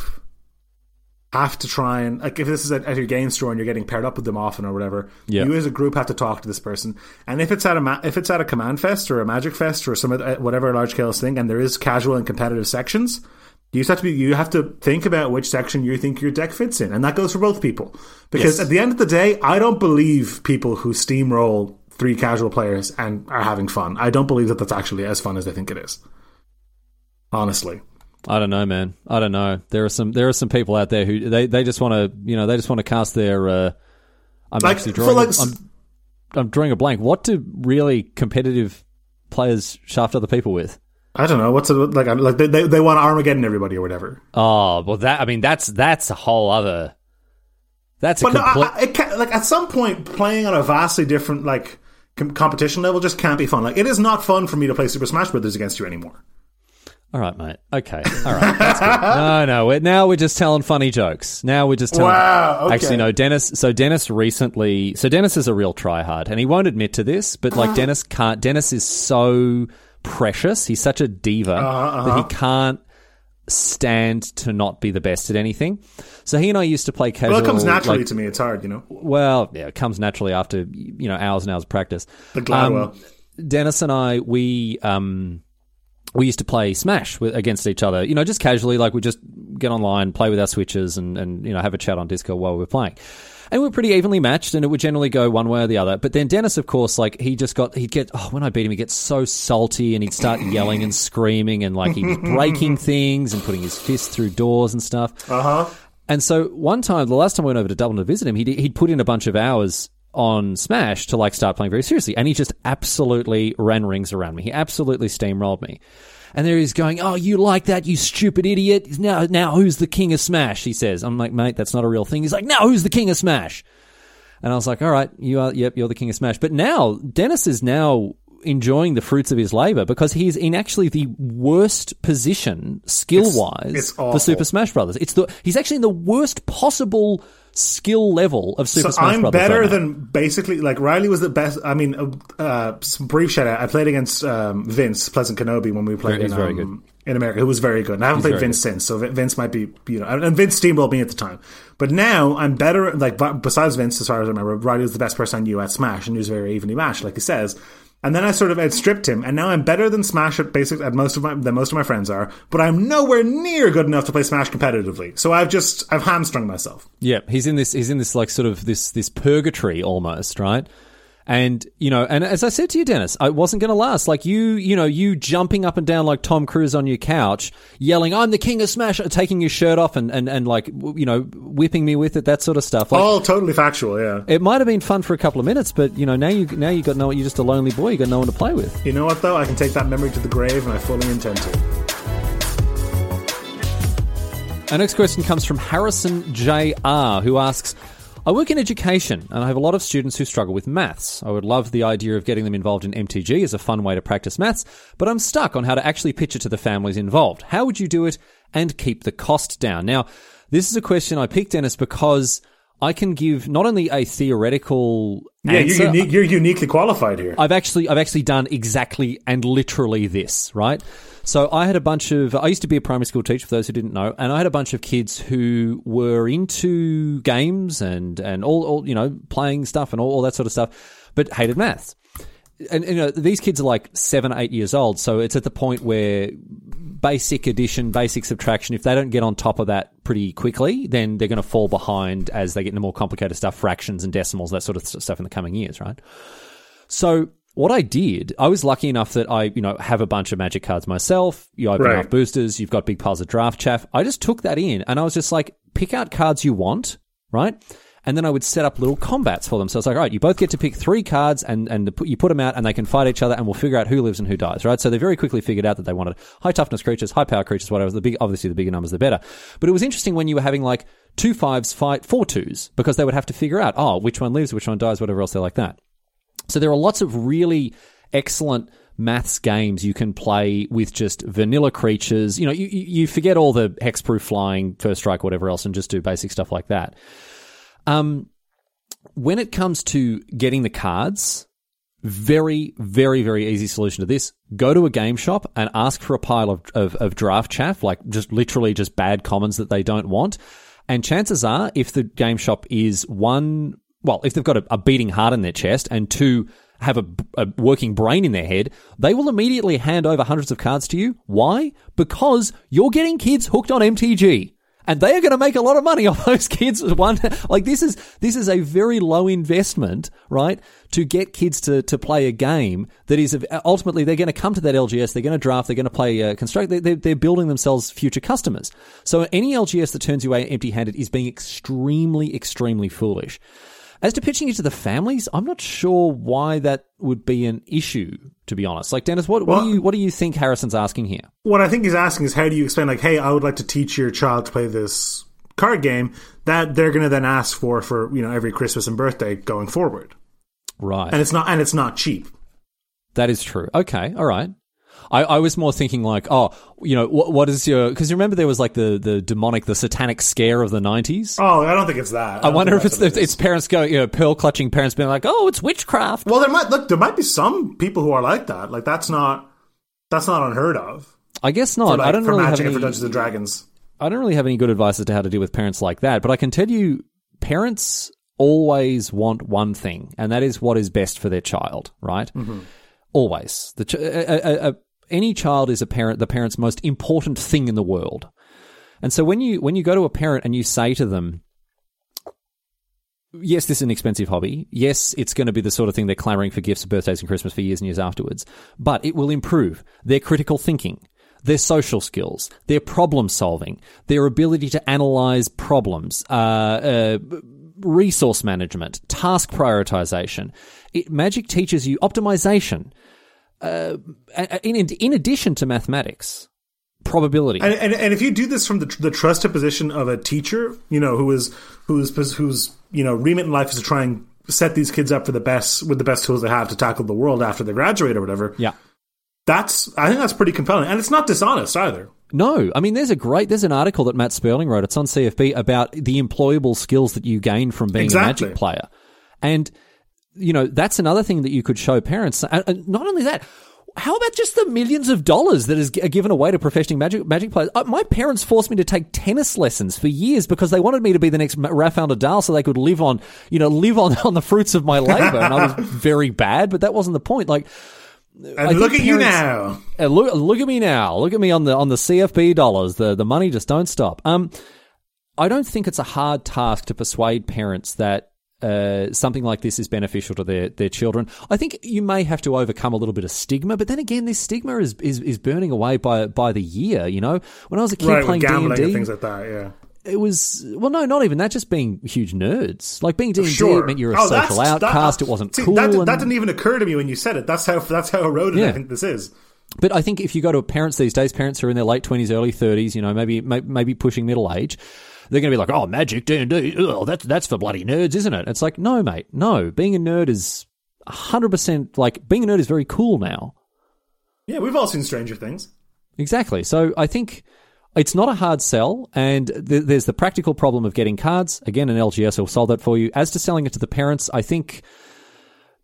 have to try and like if this is at, at your game store and you're getting paired up with them often or whatever. Yeah. You as a group have to talk to this person. And if it's at a ma- if it's at a command fest or a magic fest or some of the- whatever large scale thing, and there is casual and competitive sections. You just have to be. You have to think about which section you think your deck fits in, and that goes for both people. Because Yes. at the end of the day, I don't believe people who steamroll three casual players and are having fun. I don't believe that that's actually as fun as they think it is. Honestly, I don't know, man. I don't know. There are some there are some people out there who they, they just want to you know they just want to cast their. Uh, I'm Like, actually drawing. like I'm, I'm drawing a blank. What do really competitive players shaft other people with? I don't know what's it like. Like they they, want Armageddon everybody or whatever. Oh well, that I mean that's that's a whole other. That's a But no. I, I, like at some point, playing on a vastly different like com- competition level just can't be fun. Like it is not fun for me to play Super Smash Brothers against you anymore. All right, mate. Okay. All right. That's good. No, no. We're, now we're just telling funny jokes. Now we're just telling. Wow, okay. Actually, no. Denis. So Denis recently. So Denis is a real tryhard, and he won't admit to this, but like Denis can't. Denis is so precious. He's such a diva Uh-huh, that he can't stand to not be the best at anything. So he and I used to play casual. Well, it comes naturally like- to me. It's hard, you know. well, yeah, it comes naturally after you know hours and hours of practice. The Gladwell. Um, Denis and I, we um, we used to play Smash with, against each other. You know, just casually, like we just get online, play with our switches, and and you know have a chat on Discord while we were playing. And we were pretty evenly matched, and it would generally go one way or the other. But then Denis, of course, like he just got he'd get oh when I beat him, he'd get so salty, and he'd start yelling and screaming, and like he was breaking things and putting his fist through doors and stuff. Uh huh. And so one time, the last time I went over to Dublin to visit him, he'd, he'd put in a bunch of hours on Smash to like start playing very seriously. And he just absolutely ran rings around me. He absolutely steamrolled me. And there he's going, Oh, you like that, you stupid idiot. Now, now who's the king of Smash? He says. I'm like, mate, that's not a real thing. He's like, now who's the king of Smash? And I was like, all right, you are, yep, you're the king of Smash. But now, Denis is now enjoying the fruits of his labor because he's in actually the worst position skill wise for. Super Smash Brothers. It's the he's actually in the worst possible skill level of Super So Smash I'm Brothers. better right now. than basically like Riley was the best. I mean, uh, uh, some brief shout out. I played against um, Vince Pleasant Kenobi when we played He's in, very um, in America. Who was very good. And I haven't played very Vince since, so Vince might be you know. And Vince steamrolled me at the time, but now I'm better. Like besides Vince, as far as I remember, Riley was the best person I knew at Smash, and he was very evenly matched, like he says. And then I sort of outstripped him, and now I'm better than Smash at basic at most of my than most of my friends are, but I'm nowhere near good enough to play Smash competitively. So I've just I've hamstrung myself. Yeah, he's in this. He's in this like sort of this this purgatory almost, right? And you know, and as I said to you, Denis, it wasn't going to last. Like you, you know, you jumping up and down like Tom Cruise on your couch, yelling, "I'm the king of Smash!" taking your shirt off and and and like you know, whipping me with it, that sort of stuff. Like, All totally factual, yeah. it might have been fun for a couple of minutes, but you know, now you now you got no, you're just a lonely boy. You got no one to play with. You know what though? I can take that memory to the grave, and I fully intend to. Our next question comes from Harrison J.R., who asks I work in education and I have a lot of students who struggle with maths. I would love the idea of getting them involved in MTG as a fun way to practice maths, but I'm stuck on how to actually pitch it to the families involved. How would you do it and keep the cost down? Now, this is a question I picked, Denis, because I can give not only a theoretical Yeah, answer, you're, unique, uh, you're uniquely qualified here. I've actually I've actually done exactly and literally this, right? So I had a bunch of I used to be a primary school teacher for those who didn't know, and I had a bunch of kids who were into games and and all, all you know playing stuff and all, all that sort of stuff, but hated maths. And you know these kids are like seven, eight years old, so it's at the point where basic addition, basic subtraction, if they don't get on top of that pretty quickly, then they're going to fall behind as they get into more complicated stuff, fractions and decimals, that sort of stuff in the coming years, right? So what I did, I was lucky enough that I, you know, have a bunch of magic cards myself. You open Right. up boosters, you've got big piles of draft chaff. I just took that in and I was just like, pick out cards you want, right? And then I would set up little combats for them. So it's like, all right, you both get to pick three cards and, and you put them out and they can fight each other and we'll figure out who lives and who dies, right? So they very quickly figured out that they wanted high toughness creatures, high power creatures, whatever. The big, obviously the bigger numbers, the better. But it was interesting when you were having like two fives fight four twos because they would have to figure out, oh, which one lives, which one dies, whatever else they're like that. So there are lots of really excellent maths games you can play with just vanilla creatures. You know, you, you forget all the hexproof flying, first strike, whatever else, and just do basic stuff like that. Um, when it comes to getting the cards, very, very, very easy solution to this. Go to a game shop and ask for a pile of, of, of draft chaff, like just literally just bad commons that they don't want. And chances are, if the game shop is one, well, if they've got a, a beating heart in their chest and two, have a, a working brain in their head, they will immediately hand over hundreds of cards to you. Why? Because you're getting kids hooked on MTG and they are going to make a lot of money off those kids. One, like this is this is a very low investment, right? To get kids to to play a game that is ultimately they're going to come to that LGS, they're going to draft, they're going to play uh, construct. They, they, they're building themselves future customers. So any LGS that turns you away empty-handed is being extremely, extremely foolish. As to pitching it to the families, I'm not sure why that would be an issue. To be honest, like Denis, what, what Well- do you what do you think Harrison's asking here? what I think he's asking is how do you explain like, hey, I would like to teach your child to play this card game that they're going to then ask for for you know every Christmas and birthday going forward, Right. and it's not and it's not cheap. That is true. Okay, all right. I, I was more thinking like, oh, you know, what, what is your? Because you remember there was like the the demonic, the satanic scare of the nineties. Oh, I don't think it's that. I don't wonder if it's it it's parents going, you know, pearl clutching parents being like, oh, it's witchcraft. Well, there might look. There might be some people who are like that. Like that's not that's not unheard of. I guess not. like, I don't for really have any. for Dungeons and Dragons. I don't really have any good advice as to how to deal with parents like that. But I can tell you, parents always want one thing, and that is what is best for their child. Right? Mm-hmm. Always. The ch- a, a, a, any child is a parent, the parent's most important thing in the world. And so when you when you go to a parent and you say to them, yes, this is an expensive hobby. Yes, it's going to be the sort of thing they're clamoring for gifts, birthdays, and Christmas for years and years afterwards. But it will improve their critical thinking, their social skills, their problem solving, their ability to analyze problems, uh, uh, resource management, task prioritization. It, magic teaches you optimization. Uh, in, in addition to mathematics, probability. And, and and if you do this from the, the trusted position of a teacher, you know, who is who's who's you know remit in life is to try and set these kids up for the best with the best tools they have to tackle the world after they graduate or whatever. yeah. That's I think that's pretty compelling, and it's not dishonest either. No, I mean, there's a great, there's an article that Matt Sperling wrote. It's on CFB about the employable skills that you gain from being Exactly. a Magic player. And, you know, that's another thing that you could show parents. And, not only that, how about just the millions of dollars that is given away to professional magic magic players? Uh, my parents forced me to take tennis lessons for years because they wanted me to be the next Rafael Nadal, so they could live on, you know, live on on the fruits of my labor. and I was very bad, but that wasn't the point. Like, And look at you now. uh, look, look at me now. Look at me on the on the CFB dollars. The the money just don't stop. Um, I don't think it's a hard task to persuade parents that uh, something like this is beneficial to their, their children. I think you may have to overcome a little bit of stigma, but then again, this stigma is, is, is burning away by by the year. You know, when I was a kid Right, playing gambling D and and things like that, yeah. it was well, no, not even that. Just being huge nerds. Like being D and D meant you're a Oh, social that- outcast. it wasn't see, cool. That, and- that didn't even occur to me when you said it. That's how that's how eroded Yeah. I think this is. But I think if you go to parents these days, parents who are in their late twenties, early thirties, you know, maybe maybe pushing middle age, they're going to be like, "Oh, magic D and D, that's that's for bloody nerds, isn't it?" It's like, no, mate, no. Being a nerd is hundred percent like being a nerd is very cool now. Yeah, we've all seen Stranger Things. Exactly. So I think it's not a hard sell, and th- there's the practical problem of getting cards. Again, an LGS will solve that for you. As to selling it to the parents, I think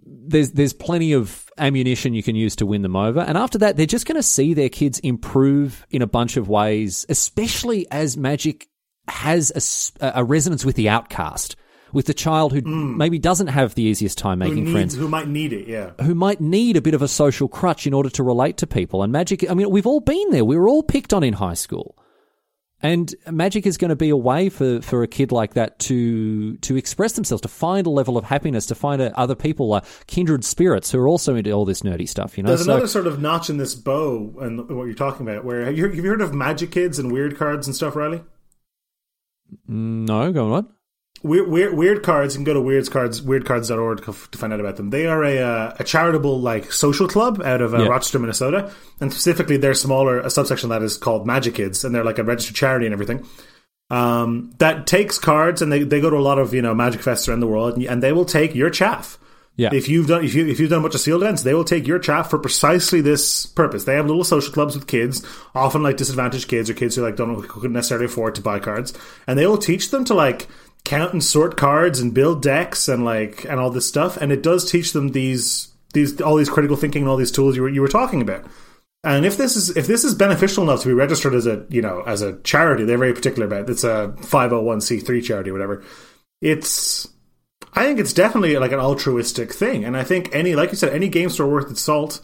there's there's plenty of ammunition you can use to win them over. And after that, they're just going to see their kids improve in a bunch of ways, especially as Magic has a resonance with the outcast, with the child who maybe doesn't have the easiest time making friends who might need it, yeah. who might need a bit of a social crutch in order to relate to people. And magic, I mean, we've all been there. We were all picked on in high school. And magic is going to be a way for, for a kid like that to to express themselves, to find a level of happiness, to find uh, other people, uh, kindred spirits who are also into all this nerdy stuff. You know, There's so another sort of notch in this bow and what you're talking about. Where have you, have you heard of Magic Kids and Weird Cards and stuff, Riley? No, go on. Weird, weird, weird cards. You can go to weirds cards, weirdcards.org to to find out about them. They are a uh, a charitable like social club out of uh, Yeah. Rochester, Minnesota, and specifically their smaller a subsection that is called Magic Kids, and they're like a registered charity and everything. Um, that takes cards, and they, they go to a lot of you know Magic fests around the world, and, and they will take your chaff. Yeah. If you've done if you if you've done a bunch of sealed events, they will take your chaff for precisely this purpose. They have little social clubs with kids, often like disadvantaged kids or kids who like don't couldn't necessarily afford to buy cards, and they will teach them to like count and sort cards and build decks and like and all this stuff. And it does teach them these these all these critical thinking and all these tools you were you were talking about. And if this is if this is beneficial enough to be registered as a you know as a charity, they're very particular about. It. It's a five hundred one c three charity or whatever. It's I think it's definitely like an altruistic thing, and I think any like you said any game store worth its salt.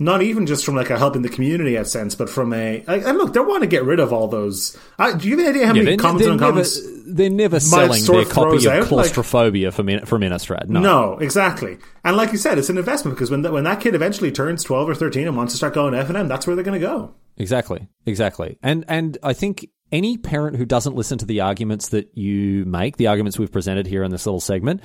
Not even just from like a helping the community at sense, but from a like, and look, they want to get rid of all those. I, do you have any idea how Yeah, many they're, commons they're and never, uncommons? they're never selling their copy of out, like- claustrophobia for, Min- for Innistrad. No. No, exactly. And like you said, it's an investment because when that when that kid eventually turns twelve or thirteen and wants to start going F and M, that's where they're going to go. Exactly, exactly. And and I think any parent who doesn't listen to the arguments that you make, the arguments we've presented here in this little segment,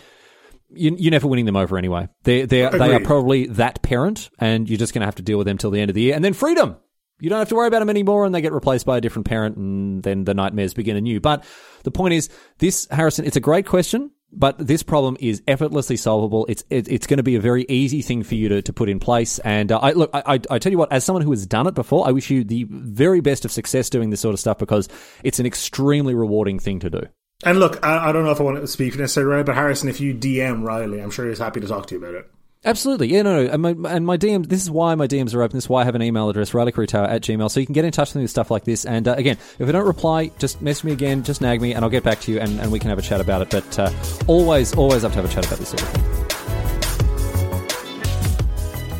you, you're never winning them over anyway. They they they are probably that parent, and you're just going to have to deal with them till the end of the year, and then freedom. You don't have to worry about them anymore, and they get replaced by a different parent, and then the nightmares begin anew. But the point is, this Harrison, it's a great question. But this problem is effortlessly solvable. It's it, it's going to be a very easy thing for you to, to put in place. And uh, I look, I, I tell you what, as someone who has done it before, I wish you the very best of success doing this sort of stuff because it's an extremely rewarding thing to do. And look, I, I don't know if I want to speak necessarily, but Harrison, if you DM Riley, I'm sure he's happy to talk to you about it. Absolutely. Yeah, no, no. And my, and my DM, this is why my DMs are open. This is why I have an email address, rileyquarytower at gmail. So you can get in touch with me with stuff like this. And uh, again, if I don't reply, just message me again, just nag me, and I'll get back to you and, and we can have a chat about it. But uh, always, always up to have a chat about this sort of thing.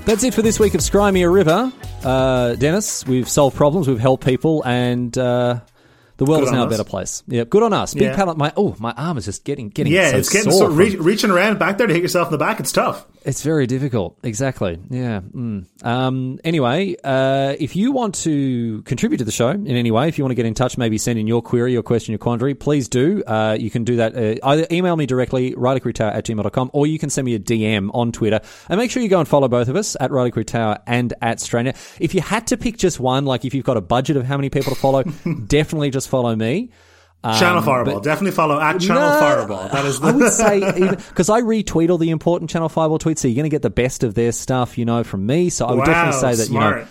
That's it for this week of Scry Me a River. Uh, Denis, we've solved problems, we've helped people, and uh, the world Good is now a better place. Yeah, good on us. Big Yeah. pat on my. Oh, my arm is just getting getting Yeah, so it's getting sore so from- re- reaching around back there to hit yourself in the back. It's tough. It's very difficult. Exactly. Yeah. Mm. Um, anyway, uh, if you want to contribute to the show in any way, if you want to get in touch, maybe send in your query, your question, your quandary, please do. Uh, you can do that. Uh, either email me directly, rileyquarytower at gmail.com, or you can send me a DM on Twitter. And make sure you go and follow both of us at Riley and at Strainer. If you had to pick just one, like if you've got a budget of how many people to follow, definitely just follow me. Channel Fireball. Definitely follow at Channel Um, No, Fireball. That is I the, would say because I retweet all the important Channel Fireball tweets, so you're going to get the best of their stuff, you know, from me. So I would wow, definitely say that you know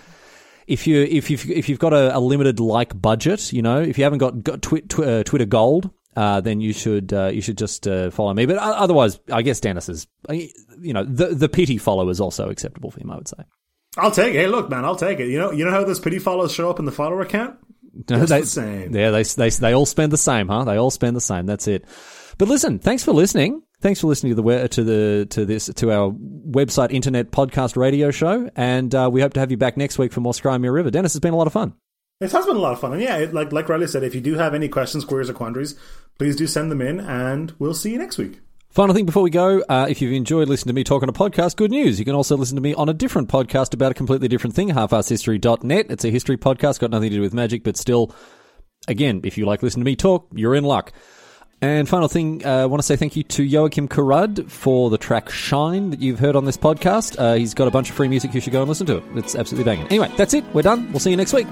if you if you've if you've got a, a limited like budget, you know, if you haven't got, got twi- tw- uh, Twitter Gold. Uh, then you should uh, you should just uh, follow me. But otherwise, I guess Denis is, you know, the the pity follow is also acceptable for him. I would say. I'll take it. Hey, look, man, I'll take it. You know, you know how those pity follows show up in the follower count? Just they, the same. Yeah, they, they they all spend the same, huh? They all spend the same. That's it. But listen, thanks for listening. Thanks for listening to the to the to this to our website internet podcast radio show, and uh, we hope to have you back next week for more Scry Me a River. Denis, it's been a lot of fun. It has been a lot of fun, and yeah, it, like like Riley said, if you do have any questions, queries, or quandaries, please do send them in, and we'll see you next week. Final thing before we go, uh, if you've enjoyed listening to me talk on a podcast, good news. You can also listen to me on a different podcast about a completely different thing, halfasshistory.net. It's a history podcast, got nothing to do with magic, but still, again, if you like listening to me talk, you're in luck. And final thing, uh, I want to say thank you to Joakim Karud for the track Shine that you've heard on this podcast. Uh, he's got a bunch of free music. You should go and listen to it. It's absolutely banging. Anyway, that's it. We're done. We'll see you next week.